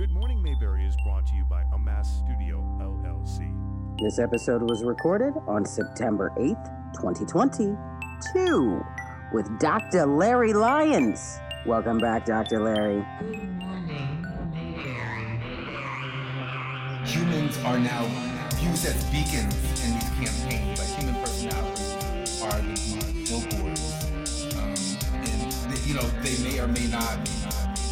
Good Morning Mayberry is brought to you by Amass Studio LLC. This episode was recorded on September 8th, 2022, with Dr. Larry Lyons. Welcome back, Dr. Larry. Good morning, Mayberry. Humans are now used as beacons in these campaigns. Like human personalities are these billboards, um, and they, you know they may or may not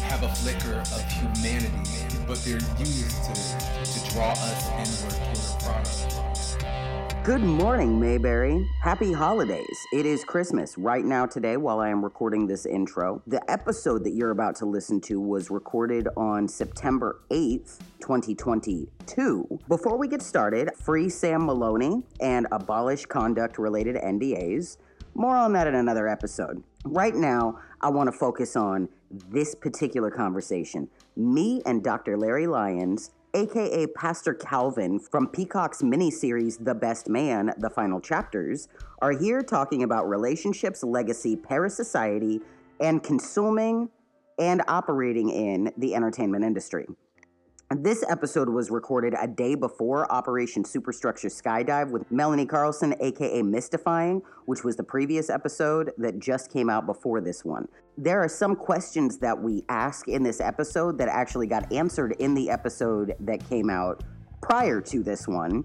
have a flicker of humanity, but they're used to to draw us inward toward a product. Good morning, Mayberry. Happy holidays. It is Christmas right now today while I am recording this intro. The episode that you're about to listen to was recorded on September 8th, 2022. Before we get started, free Sam Maloney and abolish conduct related NDAs. More on that in another episode. Right now, I want to focus on this particular conversation. Me and Dr. Larry Lyons aka Pastor Calvin from Peacock's miniseries The Best Man, The Final Chapters, are here talking about relationships, legacy, parasociety, and consuming and operating in the entertainment industry. This episode was recorded a day before Operation Superstructure Skydive with Melanie Carlson, aka Mystifying, which was the previous episode that just came out before this one. There are some questions that we ask in this episode that actually got answered in the episode that came out prior to this one,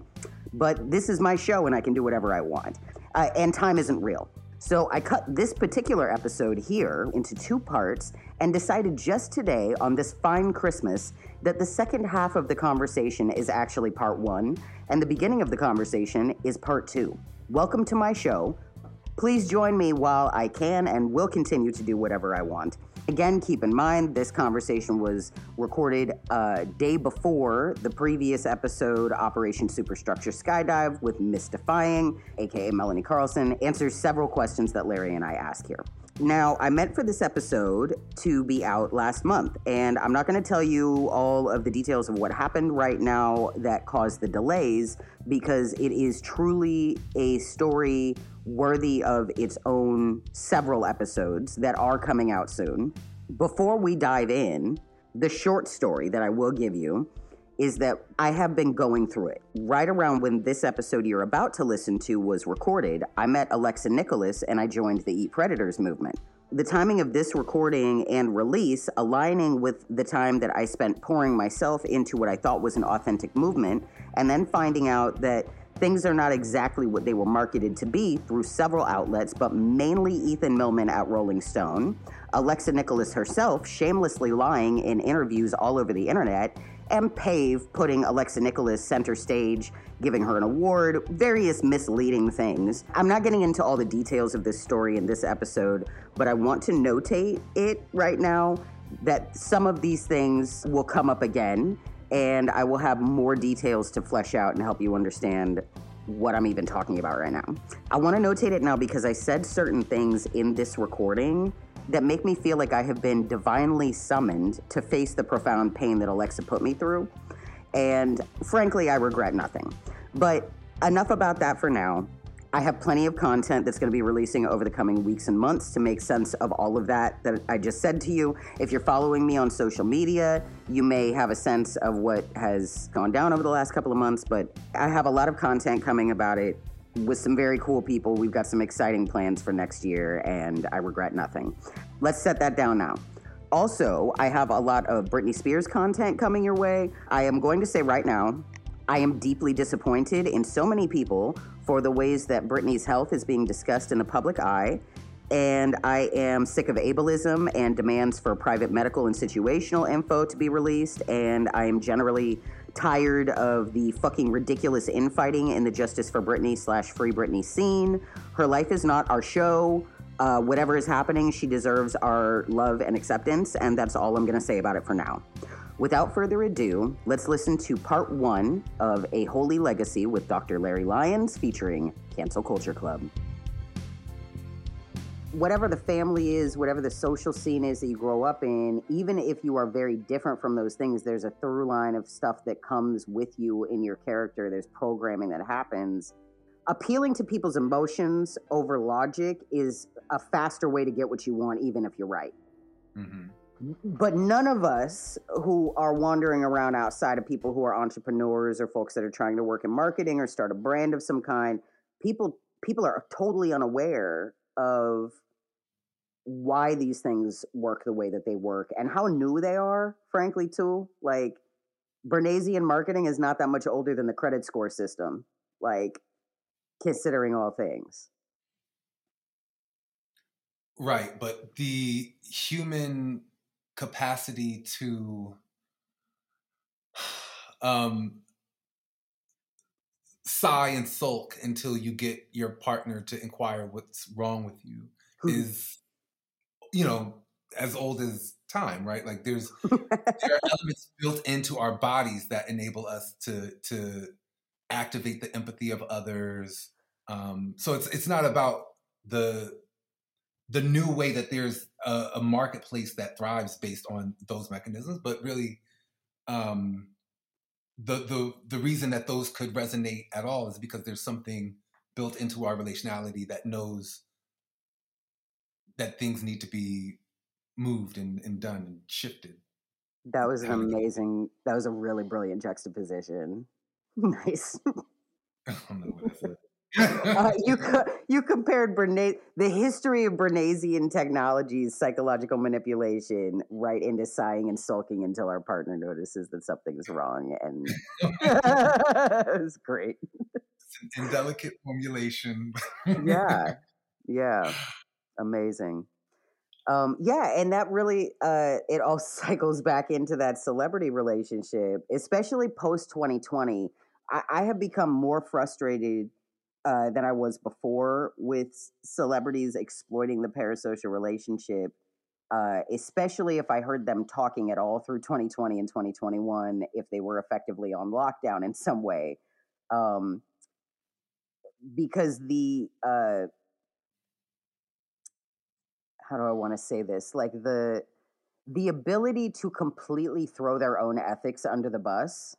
but this is my show and I can do whatever I want. Uh, and time isn't real. So I cut this particular episode here into two parts and decided just today on this fine Christmas that the second half of the conversation is actually part one and the beginning of the conversation is part two. Welcome to my show. Please join me while I can and will continue to do whatever I want. Again, keep in mind this conversation was recorded a day before the previous episode, Operation Superstructure Skydive, with Mystifying, aka Melanie Carlson, answers several questions that Larry and I ask here. Now, I meant for this episode to be out last month, and I'm not going to tell you all of the details of what happened right now that caused the delays because it is truly a story worthy of its own several episodes that are coming out soon. Before we dive in, the short story that I will give you is that I have been going through it. Right around when this episode you're about to listen to was recorded, I met Alexa Nikolas and I joined the Eat Predators movement. The timing of this recording and release aligning with the time that I spent pouring myself into what I thought was an authentic movement, and then finding out that things are not exactly what they were marketed to be through several outlets, but mainly Ethan Millman at Rolling Stone, Alexa Nikolas herself shamelessly lying in interviews all over the internet, and Pave putting Alexa Nikolas center stage, giving her an award, various misleading things. I'm not getting into all the details of this story in this episode, but I want to notate it right now that some of these things will come up again and I will have more details to flesh out and help you understand what I'm even talking about right now. I want to notate it now because I said certain things in this recording that make me feel like I have been divinely summoned to face the profound pain that Alexa put me through. And frankly, I regret nothing. But enough about that for now. I have plenty of content that's going to be releasing over the coming weeks and months to make sense of all of that that I just said to you. If you're following me on social media, you may have a sense of what has gone down over the last couple of months, but I have a lot of content coming about it with some very cool people. We've got some exciting plans for next year, and I regret nothing. Let's set that down now. Also, I have a lot of Britney Spears content coming your way. I am going to say right now, I am deeply disappointed in so many people for the ways that Britney's health is being discussed in the public eye. And I am sick of ableism and demands for private medical and situational info to be released. And I am generally tired of the fucking ridiculous infighting in the Justice for Britney slash Free Britney scene. Her life is not our show. Uh, whatever is happening, she deserves our love and acceptance. And that's all I'm going to say about it for now. Without further ado, let's listen to part one of A Holy Legacy with Dr. Larry Lyons featuring Cancel Culture Club. Whatever the family is, whatever the social scene is that you grow up in, even if you are very different from those things, there's a through line of stuff that comes with you in your character. There's programming that happens. Appealing to people's emotions over logic is a faster way to get what you want, even if you're right. Mm-hmm. but none of us who are wandering around outside of people who are entrepreneurs or folks that are trying to work in marketing or start a brand of some kind people people are totally unaware of why these things work the way that they work and how new they are frankly too like Bernaysian marketing is not that much older than the credit score system like considering all things. Right but the human capacity to um, sigh and sulk until you get your partner to inquire what's wrong with you is, you know, as old as time, right? Like there's there are elements built into our bodies that enable us to to activate the empathy of others. Um, so it's it's not about the the new way that there's a, a, marketplace that thrives based on those mechanisms, but really, um, the the the reason that those could resonate at all is because there's something built into our relationality that knows that things need to be moved and, and done and shifted. That was an amazing. That was a really brilliant juxtaposition. Nice. I don't know what I uh, you you compared Bernays, the history of Bernaysian technologies, psychological manipulation, right into sighing and sulking until our partner notices that something's wrong, and it was great. It's an indelicate formulation. yeah, yeah, amazing. Um, yeah, and that really uh, it all cycles back into that celebrity relationship, especially post 2020. I, I have become more frustrated uh, than I was before with celebrities exploiting the parasocial relationship, uh, especially if I heard them talking at all through 2020 and 2021, if they were effectively on lockdown in some way. Um, because the, uh, how do I want to say this? Like the, the ability to completely throw their own ethics under the bus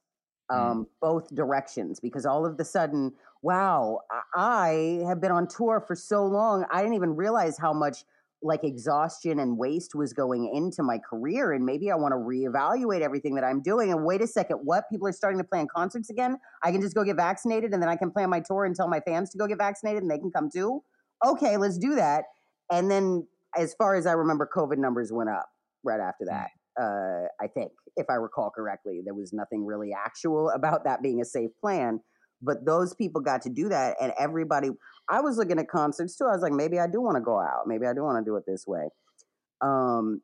mm. um, mm. both directions because all of the sudden wow, I have been on tour for so long. I didn't even realize how much like exhaustion and waste was going into my career. And maybe I want to reevaluate everything that I'm doing. And wait a second, what? People are starting to plan concerts again? I can just go get vaccinated and then I can plan my tour and tell my fans to go get vaccinated and they can come too? Okay, let's do that. And then, as far as I remember, COVID numbers went up right after mm. that. Uh, I think, if I recall correctly, there was nothing really actual about that being a safe plan. But those people got to do that, and everybody. I was looking at concerts too. I was like, maybe I do want to go out. Maybe I do want to do it this way. Um,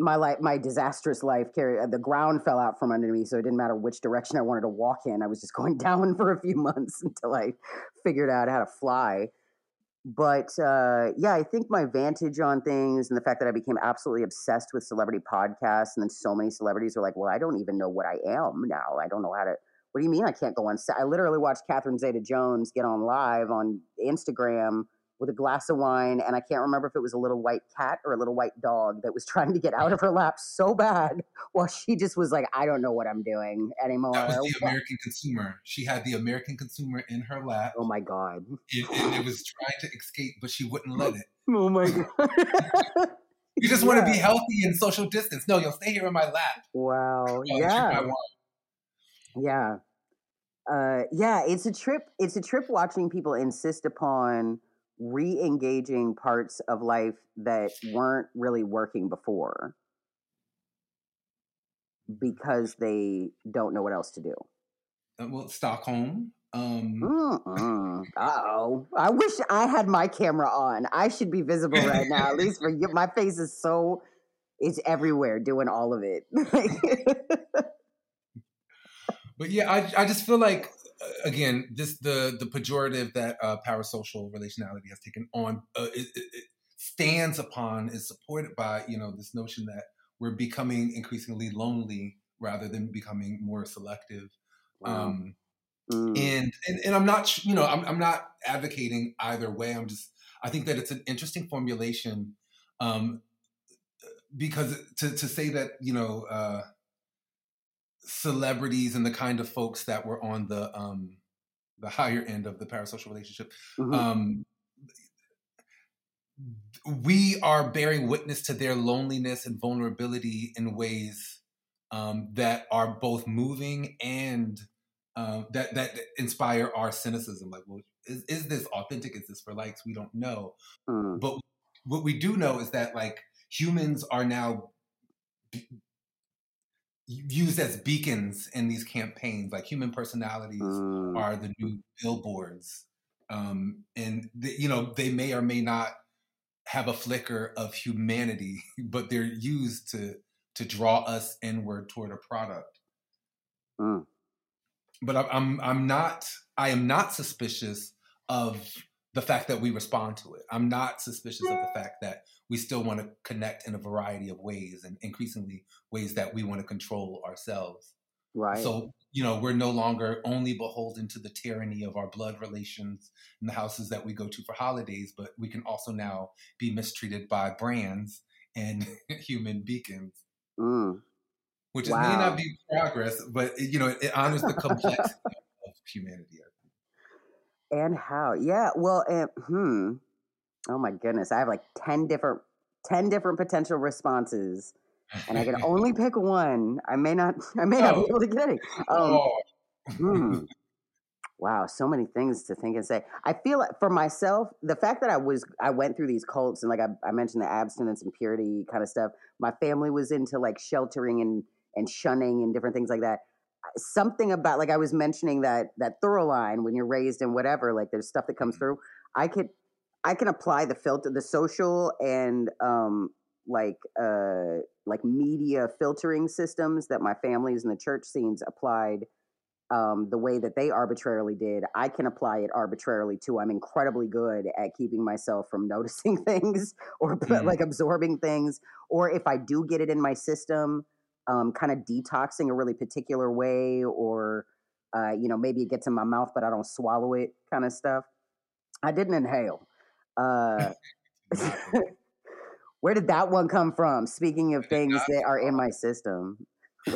my life, my disastrous life, carried uh, the ground fell out from under me, so it didn't matter which direction I wanted to walk in. I was just going down for a few months until I figured out how to fly. But uh, yeah, I think my vantage on things and the fact that I became absolutely obsessed with celebrity podcasts, and then so many celebrities are like, "Well, I don't even know what I am now. I don't know how to." What do you mean I can't go on set? I literally watched Catherine Zeta Jones get on live on Instagram with a glass of wine, and I can't remember if it was a little white cat or a little white dog that was trying to get out of her lap so bad while she just was like, I don't know what I'm doing anymore. That was the American consumer. She had the American consumer in her lap. Oh my God. It, it, it was trying to escape, but she wouldn't let it. Oh my God. you just yeah. want to be healthy and social distance. No, you'll stay here in my lap. Wow. yeah. Yeah. Uh, yeah, it's a trip. It's a trip watching people insist upon re-engaging parts of life that weren't really working before because they don't know what else to do. Uh, well, Stockholm. Um... oh, I wish I had my camera on. I should be visible right now. At least for you, my face is so it's everywhere, doing all of it. but yeah, I I just feel like again this the the pejorative that uh, parasocial relationality has taken on uh, it, it stands upon is supported by you know this notion that we're becoming increasingly lonely rather than becoming more selective. Wow. Um, mm. and, and and I'm not you know I'm I'm not advocating either way. I'm just I think that it's an interesting formulation um, because to to say that you know. Uh, celebrities and the kind of folks that were on the um, the higher end of the parasocial relationship. Mm-hmm. Um, we are bearing witness to their loneliness and vulnerability in ways um, that are both moving and um, that that inspire our cynicism. Like, well, is, is this authentic? Is this for likes? We don't know. Mm. But what we do know is that like humans are now b- used as beacons in these campaigns. Like human personalities mm. are the new billboards, um, and the, you know they may or may not have a flicker of humanity, but they're used to to draw us inward toward a product. Mm. But I'm I'm not I am not suspicious of the fact that we respond to it. I'm not suspicious of the fact that we still want to connect in a variety of ways and increasingly ways that we want to control ourselves. Right. So, you know, we're no longer only beholden to the tyranny of our blood relations and the houses that we go to for holidays, but we can also now be mistreated by brands and human beacons. Mm. Which wow. may not be progress, but you know, it honors the complexity of humanity. And how? Yeah. Well, and, hmm. Oh my goodness, I have like ten different ten different potential responses, and I can only pick one. I may not. I may not be oh. able to get it. Um, oh. hmm. Wow, so many things to think and say. I feel like for myself, the fact that I was I went through these cults and like I, I mentioned the abstinence and purity kind of stuff. My family was into like sheltering and and shunning and different things like that something about like I was mentioning that that thorough line when you're raised and whatever, like there's stuff that comes mm-hmm. through. I could I can apply the filter, the social and um like uh like media filtering systems that my families and the church scenes applied um, the way that they arbitrarily did, I can apply it arbitrarily too. I'm incredibly good at keeping myself from noticing things or mm. like absorbing things. Or if I do get it in my system, um, kind of detoxing a really particular way, or uh, you know maybe it gets in my mouth but I don't swallow it, kind of stuff. I didn't inhale. Uh, where did that one come from? Speaking of things that are in my system.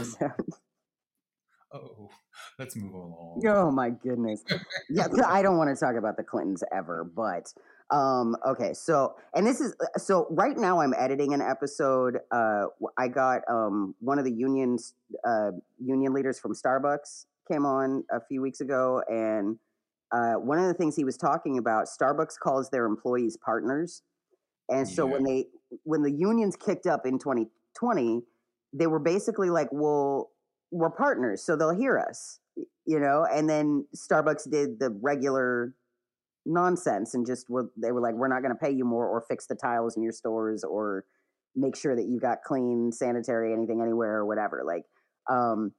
oh, let's move along. Oh my goodness. yeah, I don't want to talk about the Clintons ever, but um, okay, so and this is uh, so right now I'm editing an episode. Uh, I got um one of the unions uh union leaders from Starbucks came on a few weeks ago, and uh, one of the things he was talking about, Starbucks calls their employees partners, and so yeah. when they when the unions kicked up in 2020, they were basically like, well, we're partners, so they'll hear us, you know, and then Starbucks did the regular nonsense and just well, they were like, we're not going to pay you more or fix the tiles in your stores or make sure that you got clean, sanitary, anything, anywhere, or whatever. Like, um,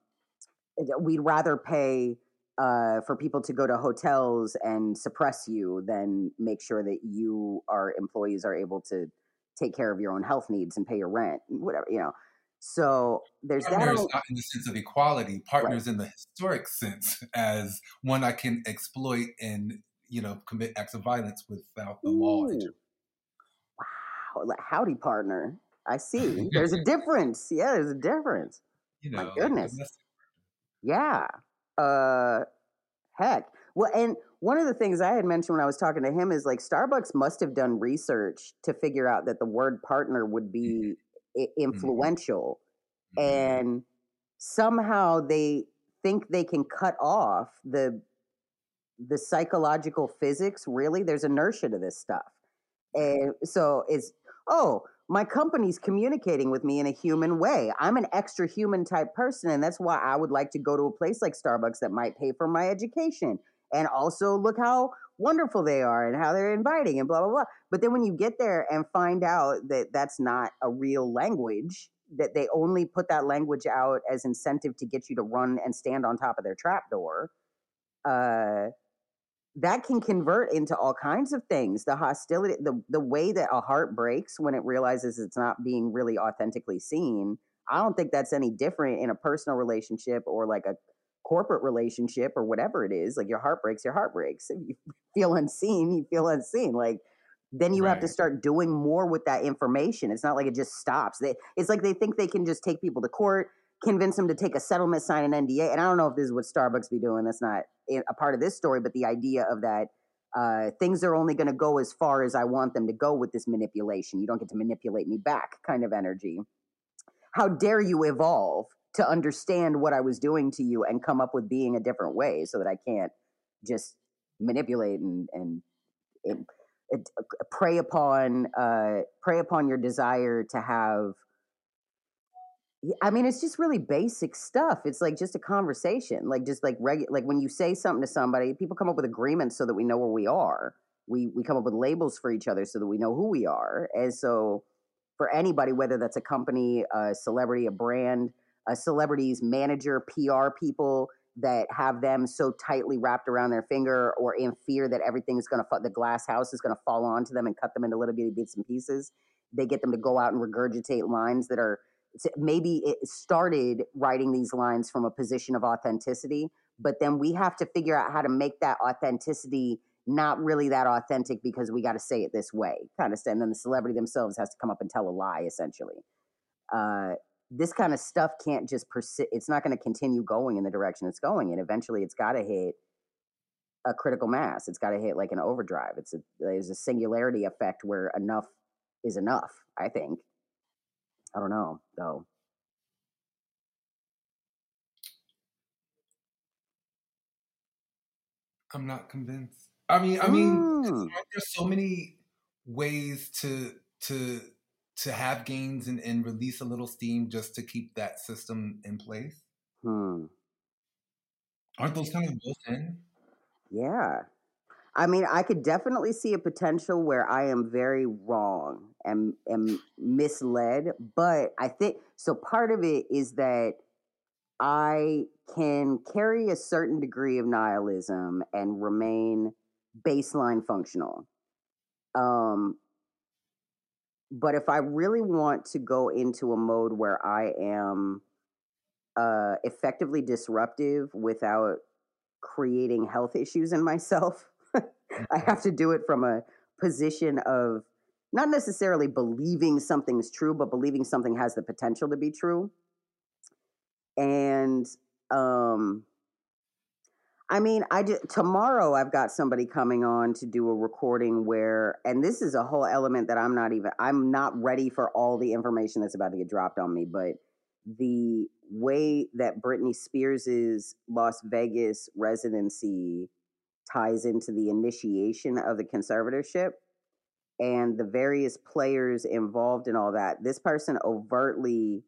we'd rather pay uh, for people to go to hotels and suppress you than make sure that you, our employees, are able to take care of your own health needs and pay your rent, whatever, you know. So there's partners that. not in the sense of equality, partners right. in the historic sense as one I can exploit and you know, commit acts of violence without the Ooh. law. Wow, howdy, partner. I see. There's a difference. Yeah, there's a difference. You know, My goodness. Yeah. Uh, heck. Well, and one of the things I had mentioned when I was talking to him is like Starbucks must have done research to figure out that the word partner would be mm-hmm. influential, mm-hmm. and somehow they think they can cut off the the psychological physics really there's inertia to this stuff and so it's oh my company's communicating with me in a human way. I'm an extra human type person and that's why i would like to go to a place like starbucks that might pay for my education. And also look how wonderful they are and how they're inviting and blah blah blah. But then when you get there and find out that that's not a real language that they only put that language out as incentive to get you to run and stand on top of their trap door uh that can convert into all kinds of things. The hostility the, the way that a heart breaks when it realizes it's not being really authentically seen i don't think that's any different in a personal relationship or like a corporate relationship or whatever it is like your heart breaks your heart breaks. If you feel unseen you feel unseen like then you right. have to start doing more with that information. It's not like it just stops. They, it's like they think they can just take people to court convince them to take a settlement, sign an NDA. And I don't know if this is what Starbucks be doing. That's not a part of this story, but the idea of that uh, things are only going to go as far as I want them to go with this manipulation. You don't get to manipulate me back, kind of energy. How dare you evolve to understand what I was doing to you and come up with being a different way so that I can't just manipulate and and, and it, uh, prey upon uh, prey upon your desire to have I mean, it's just really basic stuff. It's like just a conversation, like just like regular, like when you say something to somebody, people come up with agreements so that we know where we are. We we come up with labels for each other so that we know who we are. And so, for anybody, whether that's a company, a celebrity, a brand, a celebrity's manager, PR people that have them so tightly wrapped around their finger, or in fear that everything is going to the glass house is going to fall onto them and cut them into little bitty bits and pieces. They get them to go out and regurgitate lines that are maybe it started writing these lines from a position of authenticity, but then we have to figure out how to make that authenticity not really that authentic because we got to say it this way, kind of. And then the celebrity themselves has to come up and tell a lie, essentially. Uh, this kind of stuff can't just persist. It's not going to continue going in the direction it's going, and eventually, it's got to hit a critical mass. It's got to hit like an overdrive. It's a there's a singularity effect where enough is enough. I think. I don't know though. I'm not convinced. I mean, I mean, Mm. there's so many ways to to to have gains and, and release a little steam just to keep that system in place. Hmm. Aren't those kind of built in? Yeah. I mean, I could definitely see a potential where I am very wrong and am misled, but I think so. Part of it is that I can carry a certain degree of nihilism and remain baseline functional. Um, but if I really want to go into a mode where I am uh, effectively disruptive without creating health issues in myself, I have to do it from a position of not necessarily believing something's true, but believing something has the potential to be true. And um I mean, I just, tomorrow I've got somebody coming on to do a recording where, and this is a whole element that I'm not even, I'm not ready for all the information that's about to get dropped on me. But the way that Britney Spears's Las Vegas residency ties into the initiation of the conservatorship and the various players involved in all that. This person overtly,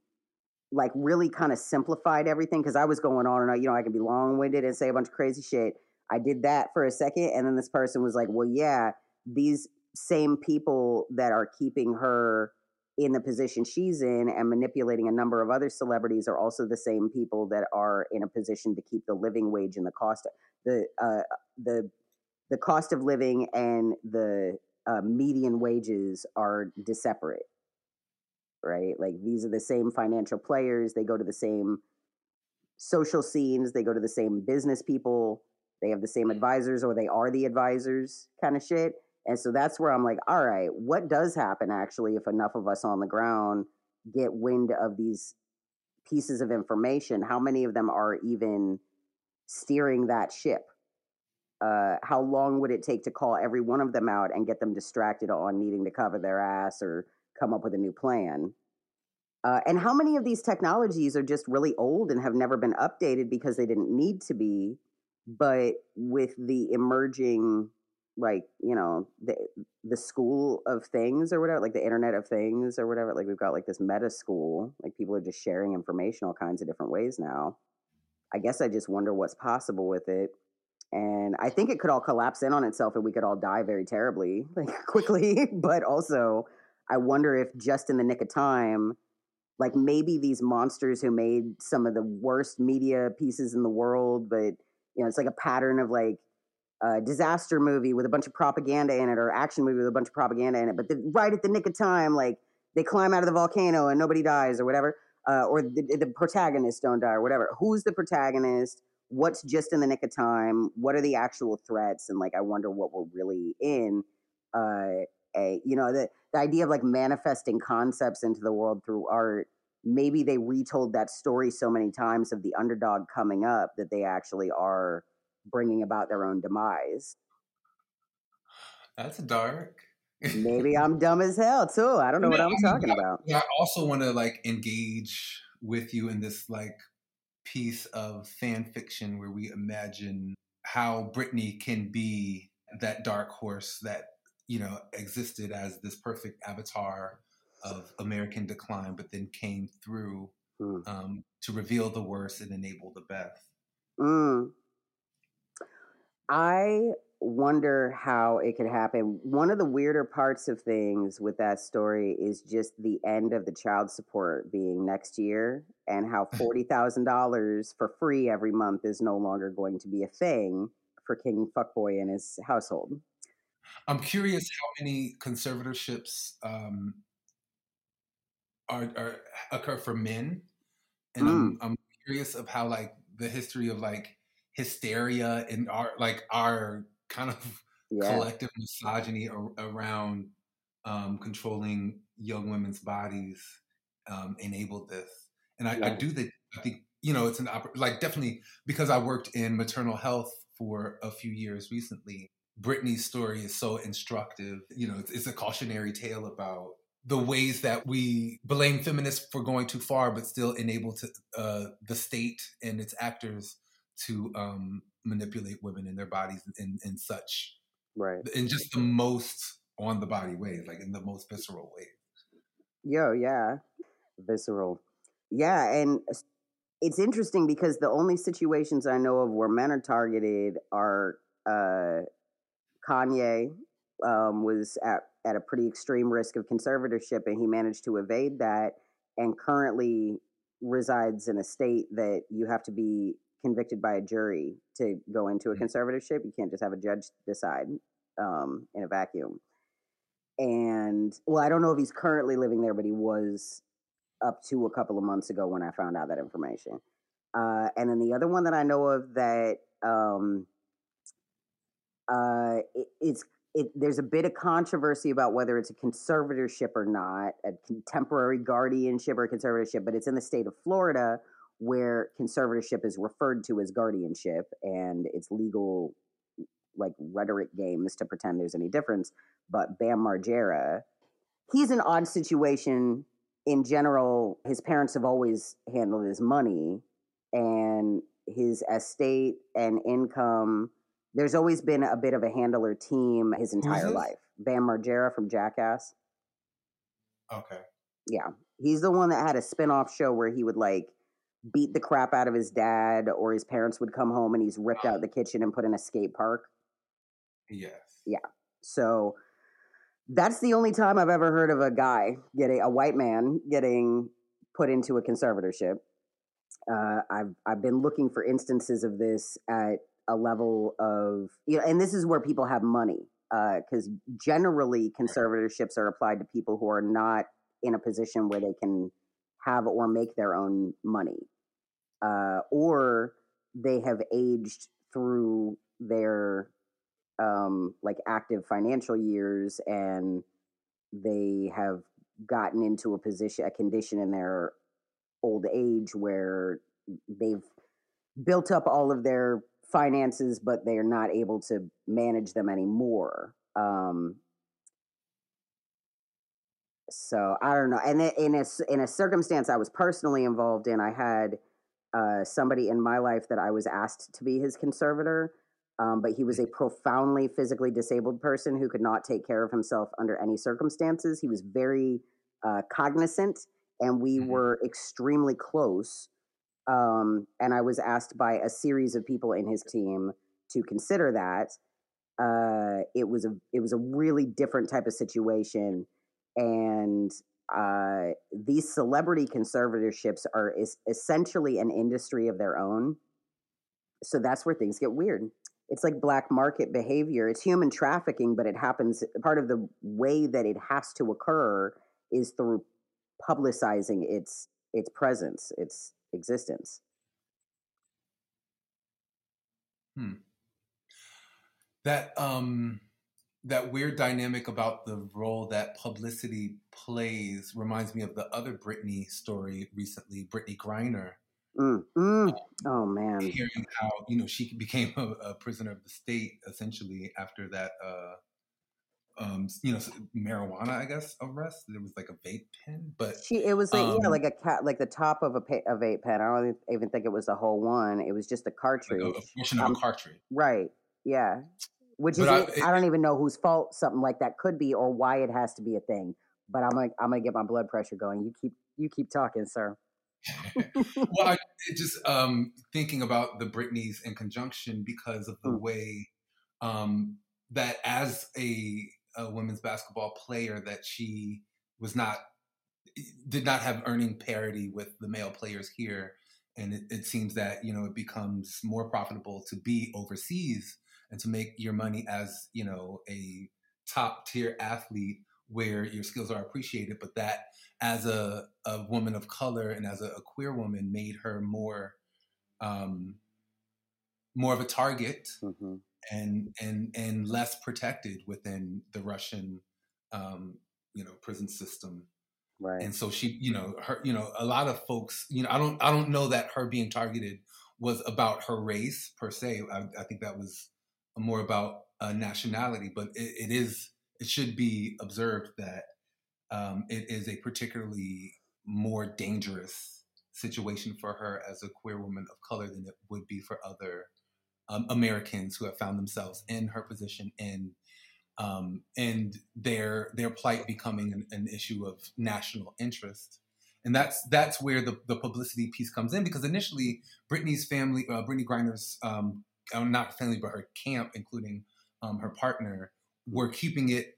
like, really kind of simplified everything because I was going on and on. You know, I can be long winded and say a bunch of crazy shit. I did that for a second, and then this person was like, "Well, yeah, these same people that are keeping her." in the position she's in and manipulating a number of other celebrities are also the same people that are in a position to keep the living wage and the cost the uh, the the cost of living and the uh, median wages are disseparate right? Like these are the same financial players they go to the same social scenes they go to the same business people they have the same advisors or they are the advisors kind of shit and so that's where i'm like all right what does happen actually if enough of us on the ground get wind of these pieces of information? How many of them are even steering that ship uh, how long would it take to call every one of them out and get them distracted on needing to cover their ass or come up with a new plan? Uh, and how many of these technologies are just really old and have never been updated because they didn't need to be? But with the emerging, like you know, the the school of things or whatever, like the Internet of Things or whatever, like we've got like this meta school, like people are just sharing information all kinds of different ways now. I guess I just wonder what's possible with it and I think it could all collapse in on itself and we could all die very terribly, like quickly. but also, I wonder if just in the nick of time, like maybe these monsters who made some of the worst media pieces in the world, but you know, it's like a pattern of like a disaster movie with a bunch of propaganda in it, or action movie with a bunch of propaganda in it. But the, right at the nick of time, like they climb out of the volcano and nobody dies, or whatever, uh, or the, the protagonists don't die, or whatever. Who's the protagonist? what's just in the nick of time what are the actual threats and like i wonder what we're really in uh a you know the, the idea of like manifesting concepts into the world through art maybe they retold that story so many times of the underdog coming up that they actually are bringing about their own demise That's dark. Maybe I'm dumb as hell too. I don't know what I'm I talking I- about. I also want to like engage with you in this like piece of fan fiction where we imagine how Britney can be that dark horse that you know existed as this perfect avatar of American decline, but then came through Hmm. um, to reveal the worst and enable the best. Mm. I wonder how it could happen. One of the weirder parts of things with that story is just the end of the child support being next year and how $40,000 for free every month is no longer going to be a thing for King Fuckboy and his household. I'm curious how many conservatorships um, are, are occur for men, and I'm, I'm curious of how like the history of like hysteria and our like our kind of Yeah. collective misogyny ar- around um, controlling young women's bodies um, enabled this. And I, I do think I think you know it's an oppor- like definitely because I worked in maternal health for a few years recently. Britney's story is so instructive. You know, it's, it's a cautionary tale about the ways that we blame feminists for going too far, but still enable to uh, the state and its actors to um, manipulate women and their bodies in, in such Right. in just the most on the body ways, like in the most visceral ways. Yo, yeah. Visceral. Yeah, and it's interesting because the only situations I know of where men are targeted are uh, Kanye um, was at, at a pretty extreme risk of conservatorship, and he managed to evade that, and currently resides in a state that you have to be convicted by a jury to go into a Mm. conservatorship. You can't just have a judge decide um, in a vacuum. And well, I don't know if he's currently living there, but he was up to a couple of months ago when I found out that information. Uh, and then the other one that I know of that um, uh, it, it's it, there's a bit of controversy about whether it's a conservatorship or not, a contemporary guardianship or a conservatorship, but it's in the state of Florida where conservatorship is referred to as guardianship, and it's legal like rhetoric games to pretend there's any difference. But Bam Margera, he's an odd situation in general. His parents have always handled his money and his estate and income. There's always been a bit of a handler team his entire life. Bam Margera from Jackass. Okay. Yeah. He's the one that had a spin-off show where he would like beat the crap out of his dad or his parents would come home and he's ripped out the kitchen and put in a skate park. Yes. Yeah. So that's the only time I've ever heard of a guy getting a white man getting put into a conservatorship. Uh, I've I've been looking for instances of this at a level of you know, and this is where people have money because generally conservatorships are applied to people who are not in a position where they can have or make their own money, uh, or they have aged through their um, like active financial years and they have gotten into a position, a condition in their old age where they've built up all of their finances, but they are not able to manage them anymore. Um, so I don't know. And in a, in a circumstance I was personally involved in, I had uh, somebody in my life that I was asked to be his conservator, um, but he was a profoundly physically disabled person who could not take care of himself under any circumstances. He was very uh, cognizant, and we Mhm. were extremely close. Um, and I was asked by a series of people in his team to consider that. Uh, it was a it was a really different type of situation, and uh, these celebrity conservatorships are is essentially an industry of their own. So that's where things get weird. It's like black market behavior. It's human trafficking, but it happens. Part of the way that it has to occur is through publicizing its its presence, its existence. That um that weird dynamic about the role that publicity plays reminds me of the other Britney story recently, Brittney Griner, Mm, mm. Oh man, hearing how you know she became a, a prisoner of the state essentially after that uh um, you know, marijuana, I guess, arrest. There was like a vape pen, but she it was like um, yeah, like a cat, like the top of a, pa- a vape pen. I don't even think it was the whole one. It was just a like cartridge. a, a portion of Um, a cartridge. Right. Yeah. Which is I, it, I don't even know whose fault something like that could be or why it has to be a thing. But I'm like I'm gonna get my blood pressure going. You keep you keep talking, sir. well, I it just um, thinking about the Britneys in conjunction because of the Mm, way um, that as a, a women's basketball player that she was not did not have earning parity with the male players here and it, it seems that you know it becomes more profitable to be overseas and to make your money as you know a top tier athlete where your skills are appreciated but that as a, a woman of color and as a, a queer woman made her more um, more of a target hmm and and and less protected within the Russian um, you know prison system. Right. and so she you know her you know a lot of folks you know i don't i don't know that her being targeted was about her race per se. I, I think that was more about uh, nationality but it, it is it should be observed that um, it is a particularly more dangerous situation for her as a queer woman of color than it would be for other um, americans who have found themselves in her position in um, and their their plight becoming an, an issue of national interest. And that's that's where the, the publicity piece comes in because initially Brittney's family, uh, Brittney Griner's, um, not family but her camp, including um, her partner, were keeping it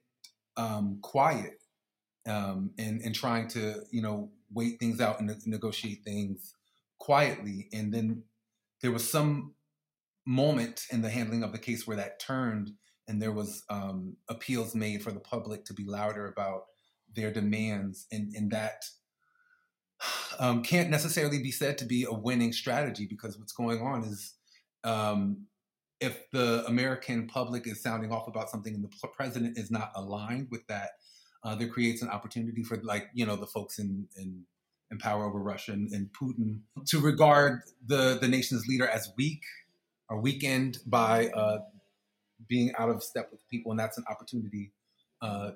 um, quiet um, and and trying to you know wait things out and ne- negotiate things quietly. And then there was some moment in the handling of the case where that turned and there was um, appeals made for the public to be louder about their demands and, and that um, can't necessarily be said to be a winning strategy because what's going on is um, if the american public is sounding off about something and the president is not aligned with that uh, there creates an opportunity for like you know the folks in, in in power over Russia and, and Putin to regard the the nation's leader as weak or weakened by uh, being out of step with people, and that's an opportunity uh,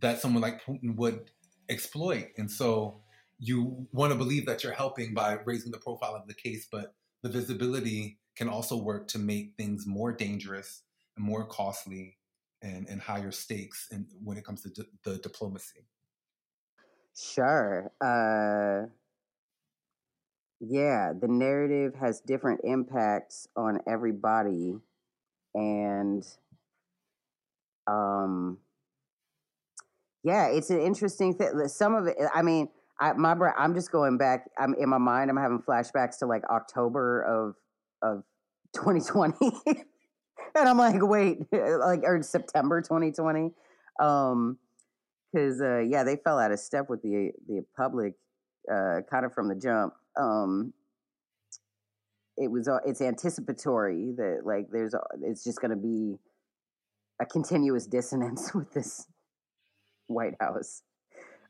that someone like Putin would exploit. And so you want to believe that you're helping by raising the profile of the case, but the visibility can also work to make things more dangerous and more costly and, and higher stakes and when it comes to the diplomacy. Sure. Uh, yeah, the narrative has different impacts on everybody, and um, yeah, it's an interesting thing. Some of it, I mean, I my I'm just going back. I'm in my mind. I'm having flashbacks to like October of of 2020, and I'm like, wait, like or September 2020. Um, because uh, yeah, they fell out of step with the the public, uh, kind of from the jump. Um, it was uh, it's anticipatory that like there's it's just going to be a continuous dissonance with this White House.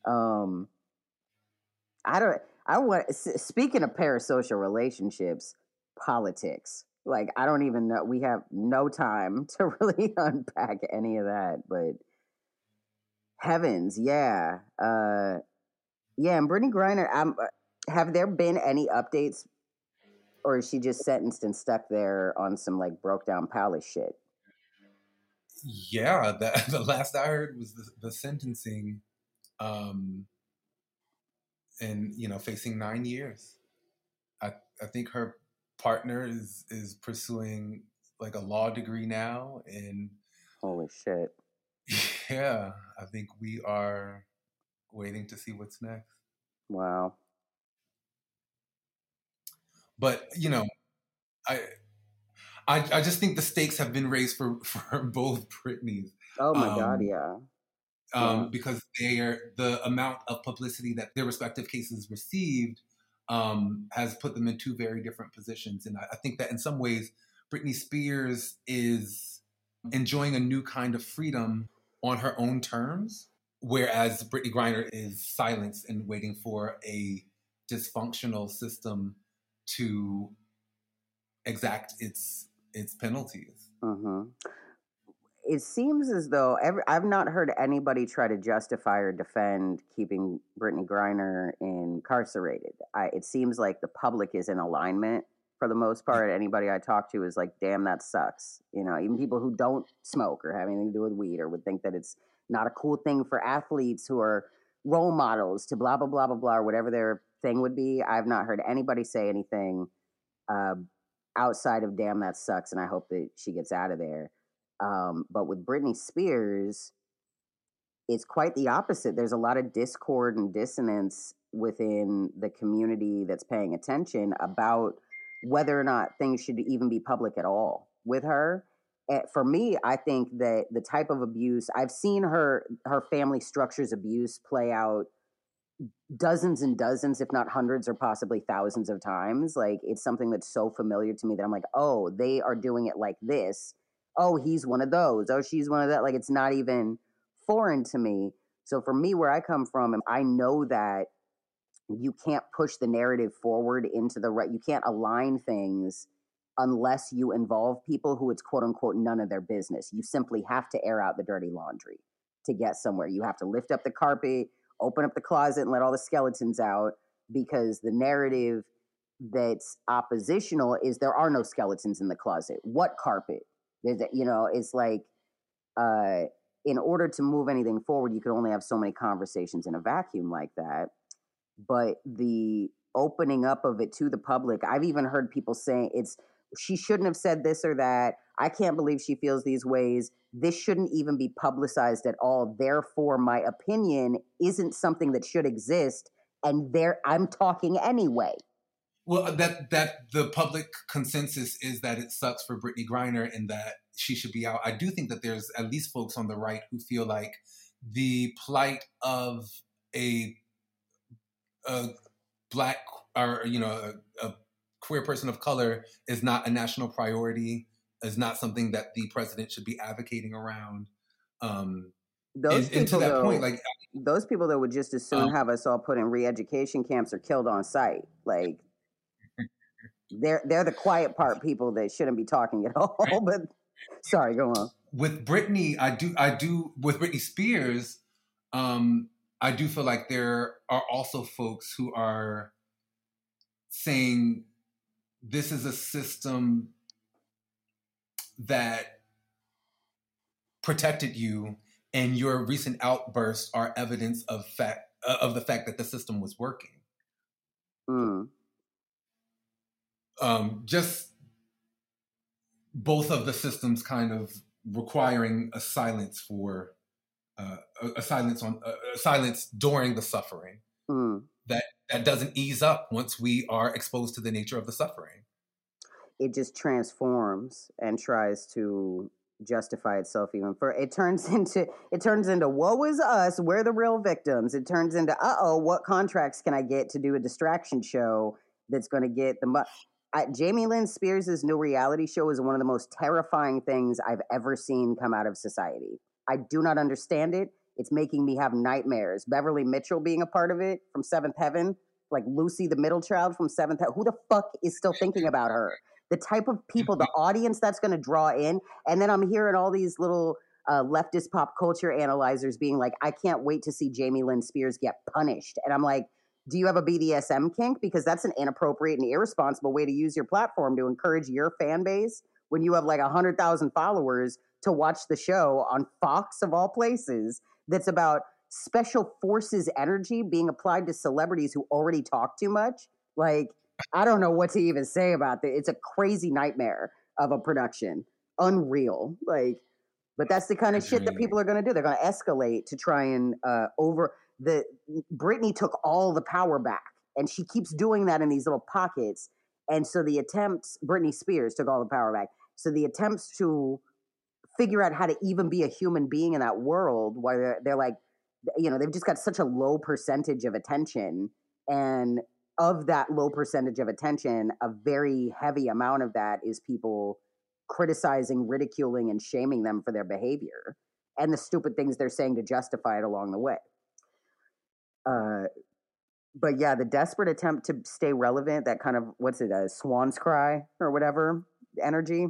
Um, I don't. I want. Speaking of parasocial relationships, politics. Like I don't even know. We have no time to really unpack any of that, but heavens, yeah, uh, yeah. And Brittney Griner. Um, have there been any updates, or is she just sentenced and stuck there on some like broke down palace shit? Yeah, the, the last I heard was the, the sentencing, um, and you know, facing nine years. I I think her partner is is pursuing like a law degree now, and Holy shit! yeah, I think we are waiting to see what's next. Wow. But you know, I I, I just think the stakes have been raised for for both Britneys. Oh my god, Um, yeah. um, Yeah. because they are the amount of publicity that their respective cases received um, has put them in two very different positions. And I, I think that in some ways, Britney Spears is enjoying a new kind of freedom on her own terms, whereas Brittney Griner is silenced and waiting for a dysfunctional system to exact its its penalties. hmm it seems as though every, I've not heard anybody try to justify or defend keeping Brittney Griner incarcerated. I, it seems like the public is in alignment for the most part. Anybody I talk to is like, "Damn, that sucks." You know, even people who don't smoke or have anything to do with weed or would think that it's not a cool thing for athletes who are role models to blah blah blah blah blah or whatever their thing would be. I've not heard anybody say anything uh, outside of "Damn, that sucks," and I hope that she gets out of there. Um, but with Britney Spears, it's quite the opposite. There's a lot of discord and dissonance within the community that's paying attention about whether or not things should even be public at all with her. For me, I think that the type of abuse I've seen her her family structures abuse play out dozens and dozens, if not hundreds or possibly thousands of times. Like it's something that's so familiar to me that I'm like, oh, they are doing it like this. Oh, he's one of those. Oh, she's one of that. Like it's not even foreign to me. So for me, where I come from, I know that you can't push the narrative forward into the right. You can't align things unless you involve people who it's quote unquote none of their business. You simply have to air out the dirty laundry to get somewhere. You have to lift up the carpet, open up the closet, and let all the skeletons out because the narrative that's oppositional is there are no skeletons in the closet. What carpet? There's, you know, it's like uh, in order to move anything forward, you can only have so many conversations in a vacuum like that but the opening up of it to the public, I've even heard people saying it's she shouldn't have said this or that. I can't believe she feels these ways. This shouldn't even be publicized at all. Therefore, my opinion isn't something that should exist. And there, I'm talking anyway. Well, that that the public consensus is that it sucks for Brittney Griner and that she should be out. I do think that there's at least folks on the right who feel like the plight of a a black or you know a, a queer person of color is not a national priority is not something that the president should be advocating around. Um those and, people, and though, point, like those people that would just as soon um, have us all put in re-education camps or killed on site. Like they're they're the quiet part people that shouldn't be talking at all but sorry go on. With Britney I do I do with Britney Spears um I do feel like there are also folks who are saying this is a system that protected you and your recent outbursts are evidence of fact of the fact that the system was working. Mm. Um, just both of the systems kind of requiring a silence for uh, a, silence on a, silence during the suffering mm. that that doesn't ease up once we are exposed to the nature of the suffering it just transforms and tries to justify itself even for it turns into it turns into woe is us we're the real victims it turns into uh-oh what contracts can i get to do a distraction show that's going to get the I, jamie lynn spears' new reality show is one of the most terrifying things i've ever seen come out of society I do not understand it. It's making me have nightmares. Beverly Mitchell being a part of it from Seventh Heaven, like Lucy, the middle child from Seventh Heaven. Who the fuck is still thinking about her? The type of people, the audience that's going to draw in. And then I'm hearing all these little uh, leftist pop culture analyzers being like, I can't wait to see Jamie Lynn Spears get punished. And I'm like, do you have a BDSM kink? Because that's an inappropriate and irresponsible way to use your platform to encourage your fan base when you have like 100,000 followers to watch the show on Fox of all places that's about special forces energy being applied to celebrities who already talk too much. Like, I don't know what to even say about that. It's a crazy nightmare of a production. Unreal. Like, but that's the kind of shit that people are going to do. They're going to escalate to try and uh, over the. Britney took all the power back, and she keeps mm-hmm. doing that in these little pockets. And so the attempts, Britney Spears took all the power back. So the attempts to figure out how to even be a human being in that world where they're, they're like you know they've just got such a low percentage of attention and of that low percentage of attention a very heavy amount of that is people criticizing ridiculing and shaming them for their behavior and the stupid things they're saying to justify it along the way uh, but yeah the desperate attempt to stay relevant that kind of what's it a swan's cry or whatever energy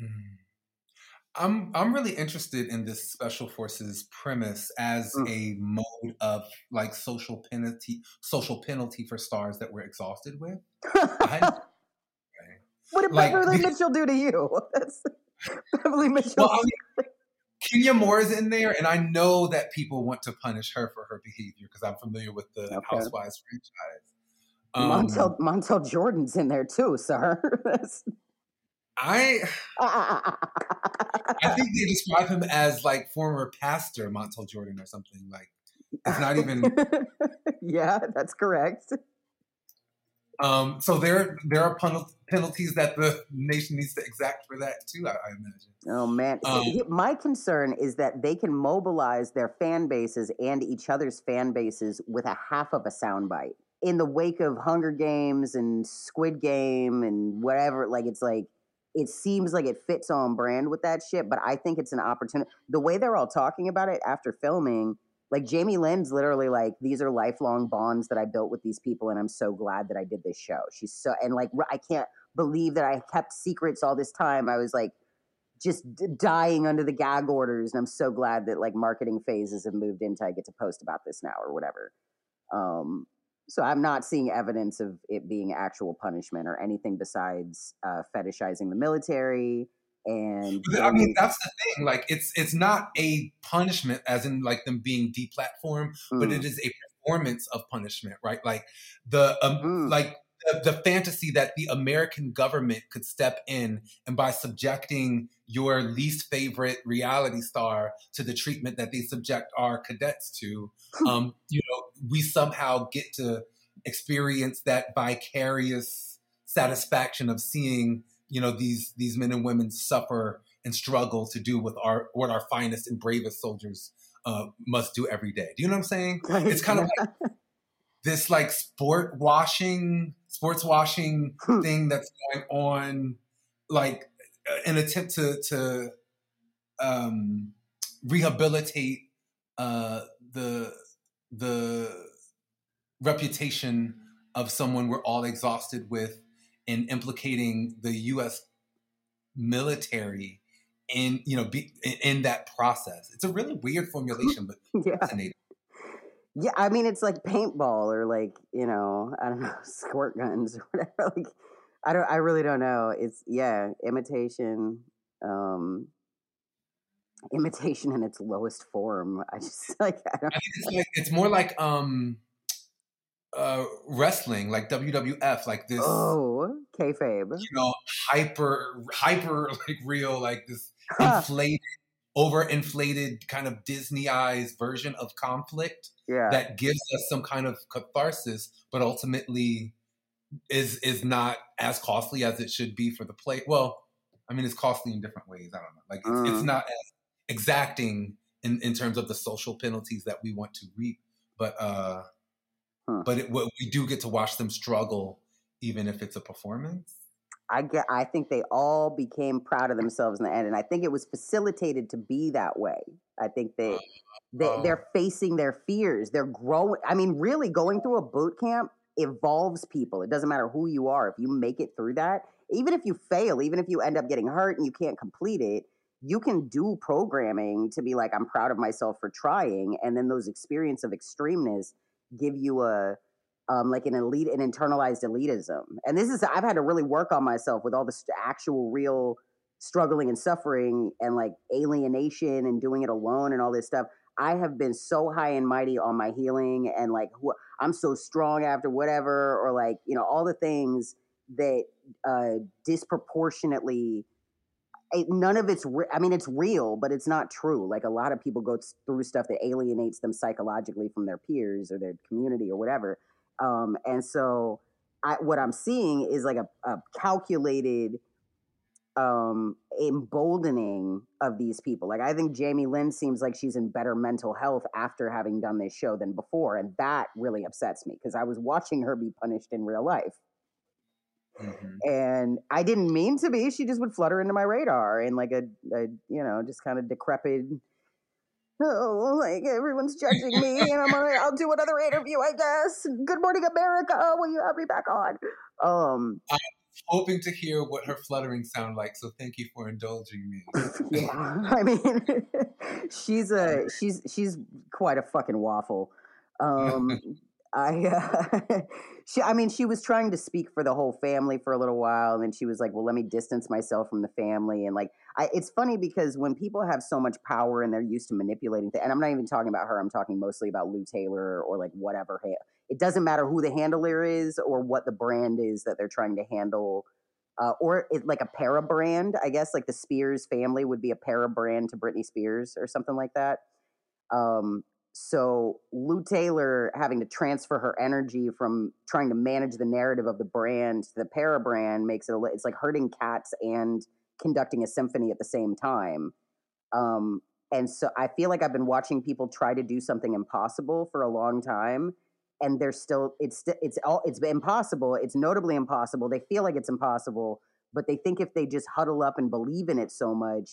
mm-hmm. I'm I'm really interested in this special forces premise as Mm. a mode of like social penalty social penalty for stars that we're exhausted with. I- what did like, Beverly Mitchell do to you? That's Beverly Mitchell. Well, I mean, Kenya Moore is in there, and I know that people want to punish her for her behavior because I'm familiar with the Okay. Housewives franchise. Um, Montel Montel Jordan's in there too, sir. I I think they describe him as like former pastor Montel Jordan or something. Like it's not even. yeah, that's correct. Um, so there there are penal- penalties that the nation needs to exact for that too. I, I imagine. Oh man, Um, my concern is that they can mobilize their fan bases and each other's fan bases with a half of a soundbite in the wake of Hunger Games and Squid Game and whatever. Like it's like it seems like it fits on brand with that shit, but I think it's an opportunity. The way they're all talking about it after filming, like Jamie Lynn's literally like, these are lifelong bonds that I built with these people, and I'm so glad that I did this show. She's so and like I can't believe that I kept secrets all this time. I was like just dying under the gag orders, and I'm so glad that like marketing phases have moved into I get to post about this now or whatever. Um, so I'm not seeing evidence of it being actual punishment or anything besides uh, fetishizing the military and But I mean, that's the thing. Like, it's it's not a punishment, as in like them being deplatformed, but Mm. it is a performance of punishment, right? Like the um, Mm. like the, the fantasy that the American government could step in and by subjecting your least favorite reality star to the treatment that they subject our cadets to, um, you know, we somehow get to experience that vicarious satisfaction of seeing, you know, these these men and women suffer and struggle to do with our what our finest and bravest soldiers uh, must do every day. Do you know what I'm saying? It's kind of like this like sport washing, sports washing Hmm. thing that's going on, like uh, an attempt to to um, rehabilitate uh, the the reputation of someone we're all exhausted with, and implicating the U.S. military in you know be, in, that process. It's a really weird formulation, but yeah. fascinating. Yeah, I mean it's like paintball or like you know I don't know squirt guns or whatever. Like I don't, I really don't know. It's yeah, imitation, um, imitation in its lowest form. I just like I don't. I think it's like it's more like um uh wrestling, like WWF, like this Oh, kayfabe. you know hyper hyper like real like this Huh, inflated overinflated kind of Disneyized version of conflict yeah, that gives us some kind of catharsis, but ultimately is is not as costly as it should be for the play. Well, I mean, it's costly in different ways. I don't know. Like it's, it's Mm. not as exacting in, in terms of the social penalties that we want to reap, but uh, Huh. but it, what we do get to watch them struggle, even if it's a performance. I get. I think they all became proud of themselves in the end, and I think it was facilitated to be that way. I think they, they Oh. they're facing their fears. They're growing. I mean, really, going through a boot camp evolves people. It doesn't matter who you are. If you make it through that, even if you fail, even if you end up getting hurt and you can't complete it, you can do programming to be like, I'm proud of myself for trying, and then those experience of extremeness give you a um, like an elite, an internalized elitism. And this is, I've had to really work on myself with all the actual real struggling and suffering and like alienation and doing it alone and all this stuff. I have been so high and mighty on my healing and like wh- I'm so strong after whatever, or like, you know, all the things that uh, disproportionately none of it's re- i mean it's real but it's not true. Like a lot of people go through stuff that alienates them psychologically from their peers or their community or whatever. Um, and so I, what i'm seeing is like a, a calculated um, emboldening of these people. Like i think jamie lynn seems like she's in better mental health after having done this show than before and that really upsets me because i was watching her be punished in real life Mhm. and I didn't mean to be. She just would flutter into my radar in like a, a you know, just kind of decrepit. Oh, like everyone's judging me, and I'm gonna, I'll do another interview, I guess. Good morning, America. Will you have me back on? Um, I'm hoping to hear what her fluttering sound like. So thank you for indulging me. yeah, I mean, she's a she's she's quite a fucking waffle. Um, I, uh, she, I mean, she was trying to speak for the whole family for a little while, and then she was like, "Well, let me distance myself from the family." And like, I, it's funny because when people have so much power and they're used to manipulating, th- and I'm not even talking about her. I'm talking mostly about Lou Taylor or like whatever. It doesn't matter who the handler is or what the brand is that they're trying to handle. Uh, or it, like a para brand, I guess, like the Spears family would be a para brand to Britney Spears or something like that. Um, so Lou Taylor having to transfer her energy from trying to manage the narrative of the brand to the para brand makes it a, it's like herding cats and conducting a symphony at the same time. Um, and so I feel like I've been watching people try to do something impossible for a long time, and they're still it's it's all it's impossible. It's notably impossible. They feel like it's impossible, but they think if they just huddle up and believe in it so much,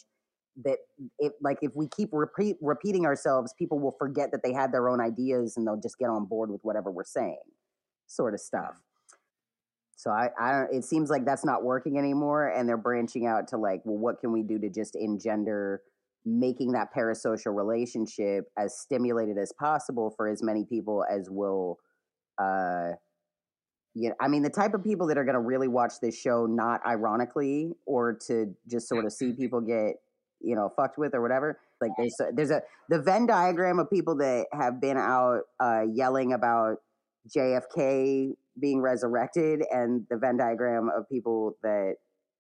that it like if we keep repeat, repeating ourselves, people will forget that they had their own ideas and they'll just get on board with whatever we're saying, sort of stuff. So I, I don't. It seems like that's not working anymore, and they're branching out to like, well, what can we do to just engender making that parasocial relationship as stimulated as possible for as many people as will. Uh, you know, I mean, the type of people that are going to really watch this show, not ironically, or to just sort of see people get you know fucked with or whatever like there's a, there's a the venn diagram of people that have been out uh, yelling about jfk being resurrected and the venn diagram of people that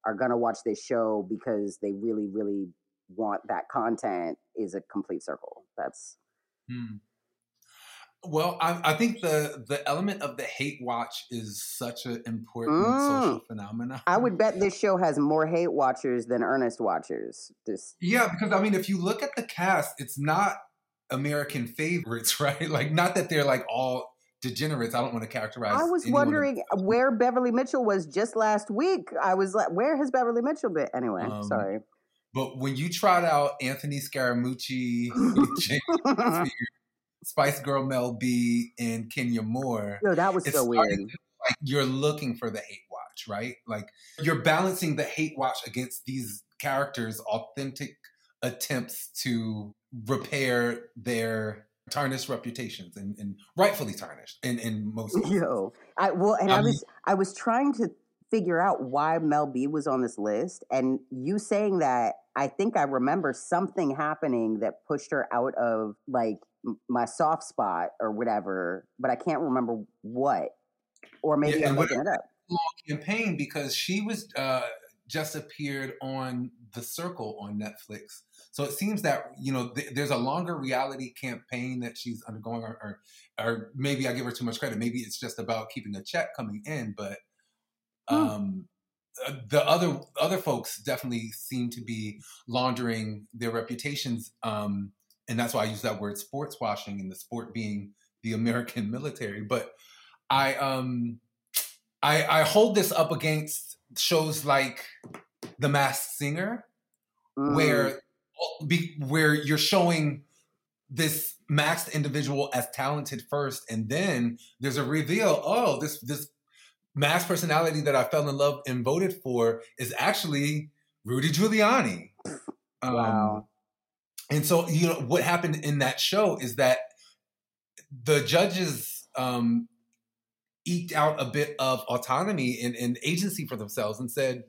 are to watch this show because they really really want that content is a complete circle that's hmm. Well, I, I, think the the element of the hate watch is such an important mm. social phenomenon. I would bet this show has more hate watchers than earnest watchers. This, yeah, because I mean, if you look at the cast, it's not American favorites, right? Like, not that they're like all degenerates. I don't want to characterize. I was wondering where Beverly Mitchell was just last week. I was like, where has Beverly Mitchell been? Anyway, um, sorry. But when you trot out Anthony Scaramucci, James Spice Girl Mel B and Kenya Moore. No, that was so weird. Like you're looking for the hate watch, right? Like you're balancing the hate watch against these characters' authentic attempts to repair their tarnished reputations and, and rightfully tarnished in, in most cases. Yo, I well and um, I was I was trying to figure out why Mel B was on this list and you saying that I think I remember something happening that pushed her out of like my soft spot or whatever, but I can't remember what. Or maybe yeah, I'm looking it up. Campaign because she was uh, just appeared on The Circle on Netflix. So it seems that you know th- there's a longer reality campaign that she's undergoing, or, or, or maybe I give her too much credit. Maybe it's just about keeping a check coming in, but hmm. um, uh, the other other folks definitely seem to be laundering their reputations. Um, and that's why I use that word sports washing and the sport being the American military. But I um I I hold this up against shows like The Masked Singer, mm. where be, where you're showing this masked individual as talented first, and then there's a reveal. Oh, this this masked personality that I fell in love and voted for is actually Rudy Giuliani. Um, wow. And so, you know, what happened in that show is that the judges um, eked out a bit of autonomy and, and agency for themselves and said,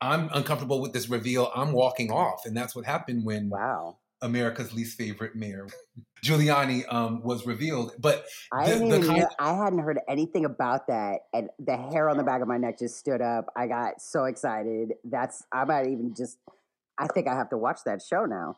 I'm uncomfortable with this reveal. I'm walking off. And that's what happened when wow. America's least favorite mayor, Giuliani, um, was revealed. But I, the, the kind- I hadn't heard anything about that. And the hair on the back of my neck just stood up. I got so excited. That's, I might even just, I think I have to watch that show now.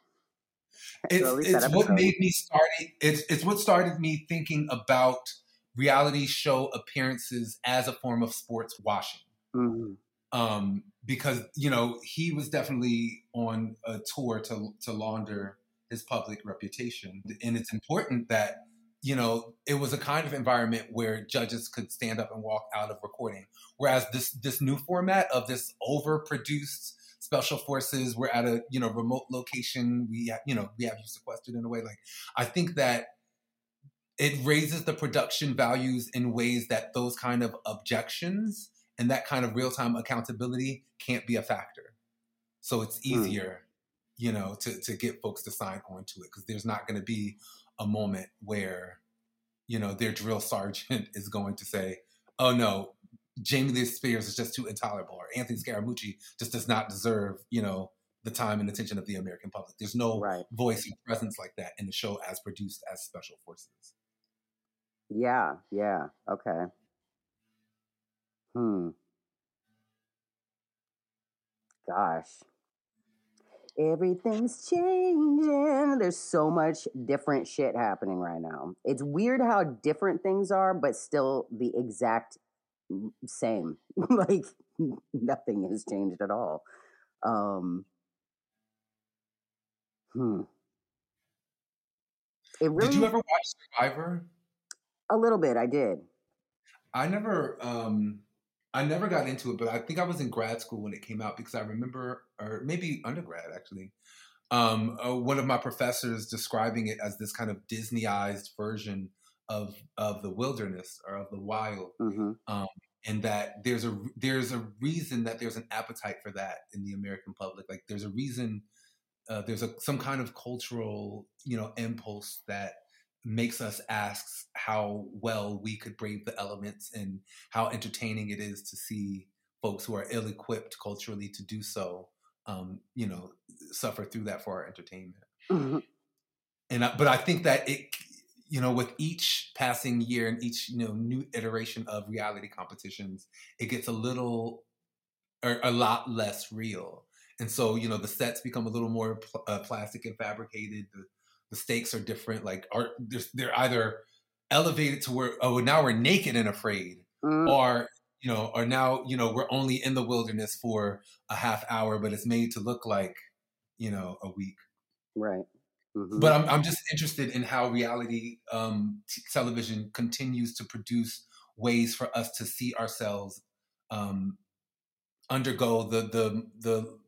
It's, it's what made me start. It's it's what started me thinking about reality show appearances as a form of sports washing. Mm-hmm. Um, because you know he was definitely on a tour to to launder his public reputation, and it's important that you know it was a kind of environment where judges could stand up and walk out of recording. Whereas this this new format of this overproduced special forces. We're at a you know remote location. We you know we have you sequestered in a way. Like I think that it raises the production values in ways that those kind of objections and that kind of real time accountability can't be a factor. So it's easier, mm. you know, to to get folks to sign on to it because there's not going to be a moment where, you know, their drill sergeant is going to say, "Oh no, Jamie Lee Spears is just too intolerable," or Anthony Scaramucci just does not deserve, you know, the time and attention of the American public. There's no right. voice and presence like that in the show as produced as Special Forces. Yeah, yeah, okay. Hmm. Gosh. Everything's changing. There's so much different shit happening right now. It's weird how different things are, but still the exact same. like nothing has changed at all. Um, hmm. It really, did you ever watch Survivor? A little bit, I did. I never um I never got into it, but I think I was in grad school when it came out because I remember, or maybe undergrad actually, um, uh, one of my professors describing it as this kind of Disneyized version of of the wilderness or of the wild, mm-hmm. um, and that there's a there's a reason that there's an appetite for that in the American public. Like there's a reason, uh, there's a some kind of cultural you know impulse that makes us ask how well we could brave the elements and how entertaining it is to see folks who are ill-equipped culturally to do so um, you know suffer through that for our entertainment mm-hmm. and I, but i think that it you know with each passing year and each you know new iteration of reality competitions it gets a little or a lot less real and so you know the sets become a little more pl- uh, plastic and fabricated the the stakes are different. Like are they're either elevated to where oh now we're naked and afraid, mm. or you know, or now you know we're only in the wilderness for a half hour, but it's made to look like you know a week. Right. Mm-hmm. But I'm I'm just interested in how reality um, t- television continues to produce ways for us to see ourselves um, undergo the the the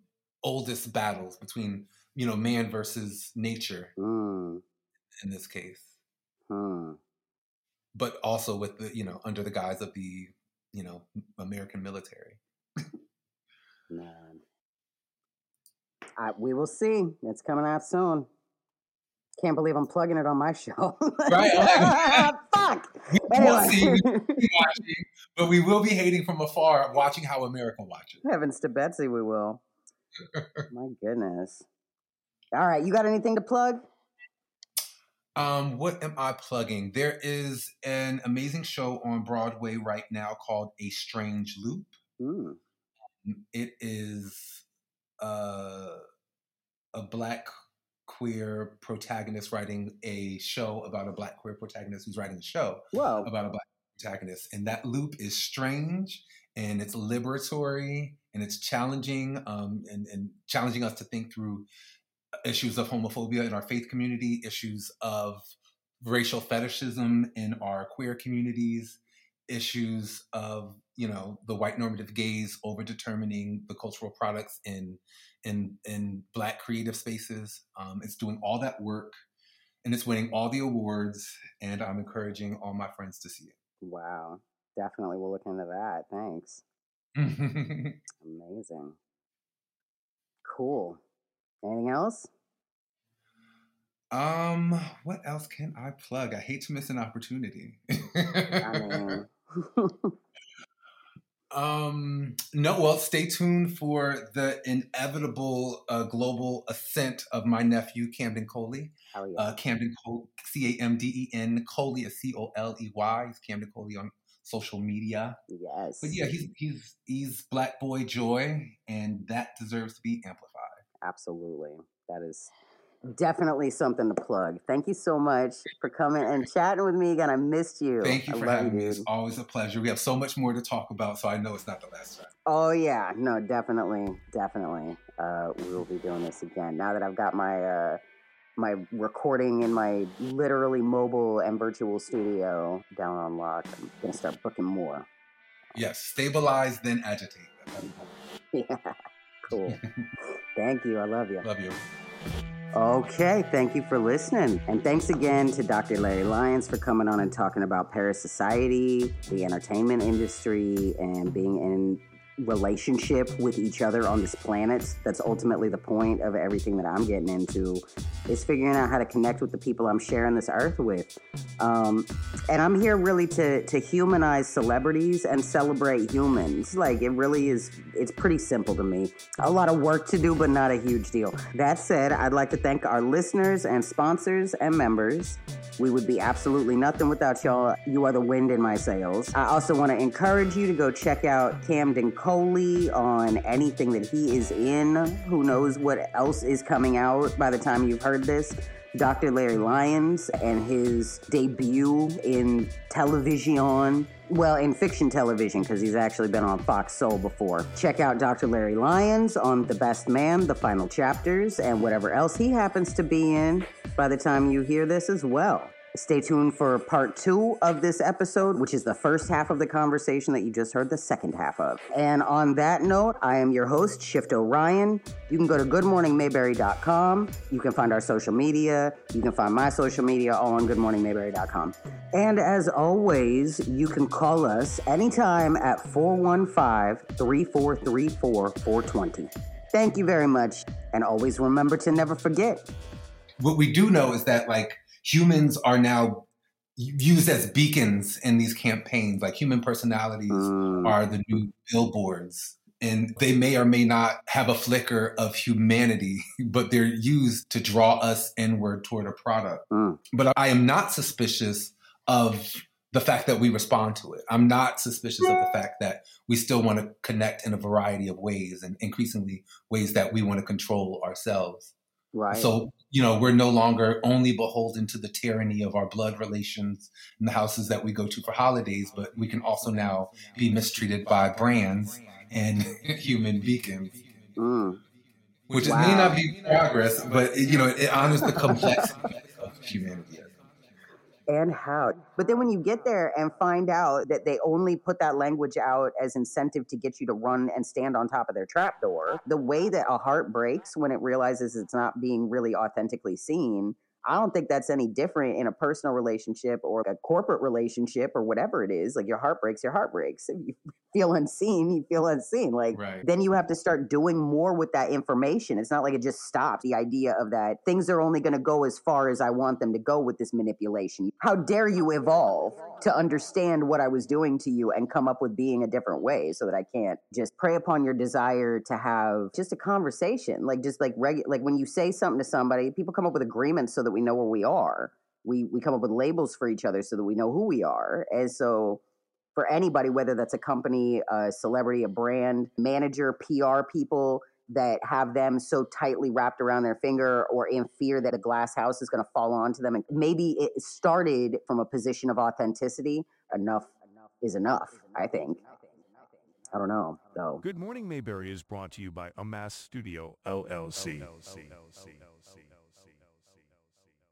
oldest battles between you know, man versus nature mm. in this case. Hmm. But also with the, you know, under the guise of the, you know, American military. Man. I, we will see. It's coming out soon. Can't believe I'm plugging it on my show. right? Fuck. We anyway. see, watching, but we will be hating from afar, watching how America watches. Heavens to Betsy, we will. my goodness. All right, you got anything to plug? Um, what am I plugging? There is an amazing show on Broadway right now called A Strange Loop. Mm. It is uh, a black queer protagonist writing a show about a black queer protagonist who's writing a show Whoa. about a black protagonist. And that loop is strange and it's liberatory and it's challenging um, and, and challenging us to think through issues of homophobia in our faith community, issues of racial fetishism in our queer communities, issues of you know the white normative gaze over determining the cultural products in in in black creative spaces. Um, it's doing all that work, and it's winning all the awards. And I'm encouraging all my friends to see it. Wow, definitely, we'll look into that. Thanks. Amazing. Cool. Anything else? Um, what else can I plug? I hate to miss an opportunity. Um, no, well, stay tuned for the inevitable uh, global ascent of my nephew, Camden Coley. yeah. Uh, Camden Coley, C A M D E N, Coley, C O L E Y. He's Camden Coley on social media. Yes. But yeah, he's he's he's Black Boy Joy, and that deserves to be amplified. Absolutely. That is definitely something to plug. Thank you so much for coming and chatting with me again. I missed you. Thank you I for having you, me. It's always a pleasure. We have so much more to talk about, so I know it's not the last time. Oh yeah, no, definitely, definitely. Uh, we will be doing this again now that I've got my uh, my recording in my literally mobile and virtual studio down on lock. I'm gonna start booking more. Yes, stabilize then agitate. yeah, cool. Thank you. I love you. Love you. Okay, thank you for listening. And thanks again to Dr. Larry Lyons for coming on and talking about Paris society, the entertainment industry, and being in relationship with each other on this planet. That's ultimately the point of everything that I'm getting into is figuring out how to connect with the people I'm sharing this earth with. Um, and I'm here really to to humanize celebrities and celebrate humans. Like it really is. It's pretty simple to me. A lot of work to do, but not a huge deal. That said, I'd like to thank our listeners and sponsors and members. We would be absolutely nothing without y'all. You are the wind in my sails. I also want to encourage you to go check out Camden Coley on anything that he is in. Who knows what else is coming out by the time you've heard this. Dr. Larry Lyons and his debut in television. Well, in fiction television, because he's actually been on Fox Soul before. Check out Dr. Larry Lyons on The Best Man, The Final Chapters, and whatever else he happens to be in by the time you hear this as well. Stay tuned for part two of this episode, which is the first half of the conversation that you just heard the second half of. And on that note, I am your host, Shift Orion. You can go to goodmorningmayberry.com. You can find our social media. You can find my social media all on goodmorningmayberry.com. And as always, you can call us anytime at 415 3434 420. Thank you very much. And always remember to never forget. What we do know is that, like, humans are now used as beacons in these campaigns. Like human personalities mm. are the new billboards. And they may or may not have a flicker of humanity, but they're used to draw us inward toward a product. Mm. But I am not suspicious of the fact that we respond to it. I'm not suspicious of the fact that we still want to connect in a variety of ways and increasingly ways that we want to control ourselves. Right. So, you know, we're no longer only beholden to the tyranny of our blood relations and the houses that we go to for holidays, but we can also now be mistreated by brands and human beacons. Mm. Which wow. may not be progress, but you know, it honors the complexity of humanity and how. But then when you get there and find out that they only put that language out as incentive to get you to run and stand on top of their trapdoor, the way that a heart breaks when it realizes it's not being really authentically seen I don't think that's any different in a personal relationship or a corporate relationship or whatever it is. Like your heart breaks, your heart breaks. feel unseen, you feel unseen. Like right. then you have to start doing more with that information. It's not like it just stops. The idea of that things are only going to go as far as I want them to go with this manipulation. How dare you evolve to understand what I was doing to you and come up with being a different way so that I can't just prey upon your desire to have just a conversation. Like just like regular like when you say something to somebody, people come up with agreements so that we know where we are. We we come up with labels for each other so that we know who we are. And so for anybody, whether that's a company, a celebrity, a brand, manager, PR people that have them so tightly wrapped around their finger or in fear that a glass house is going to fall onto them. And maybe it started from a position of authenticity. Enough is enough, I think. I don't know, though. Good Morning Mayberry is brought to you by Amass Studio, LLC. LLC. LLC.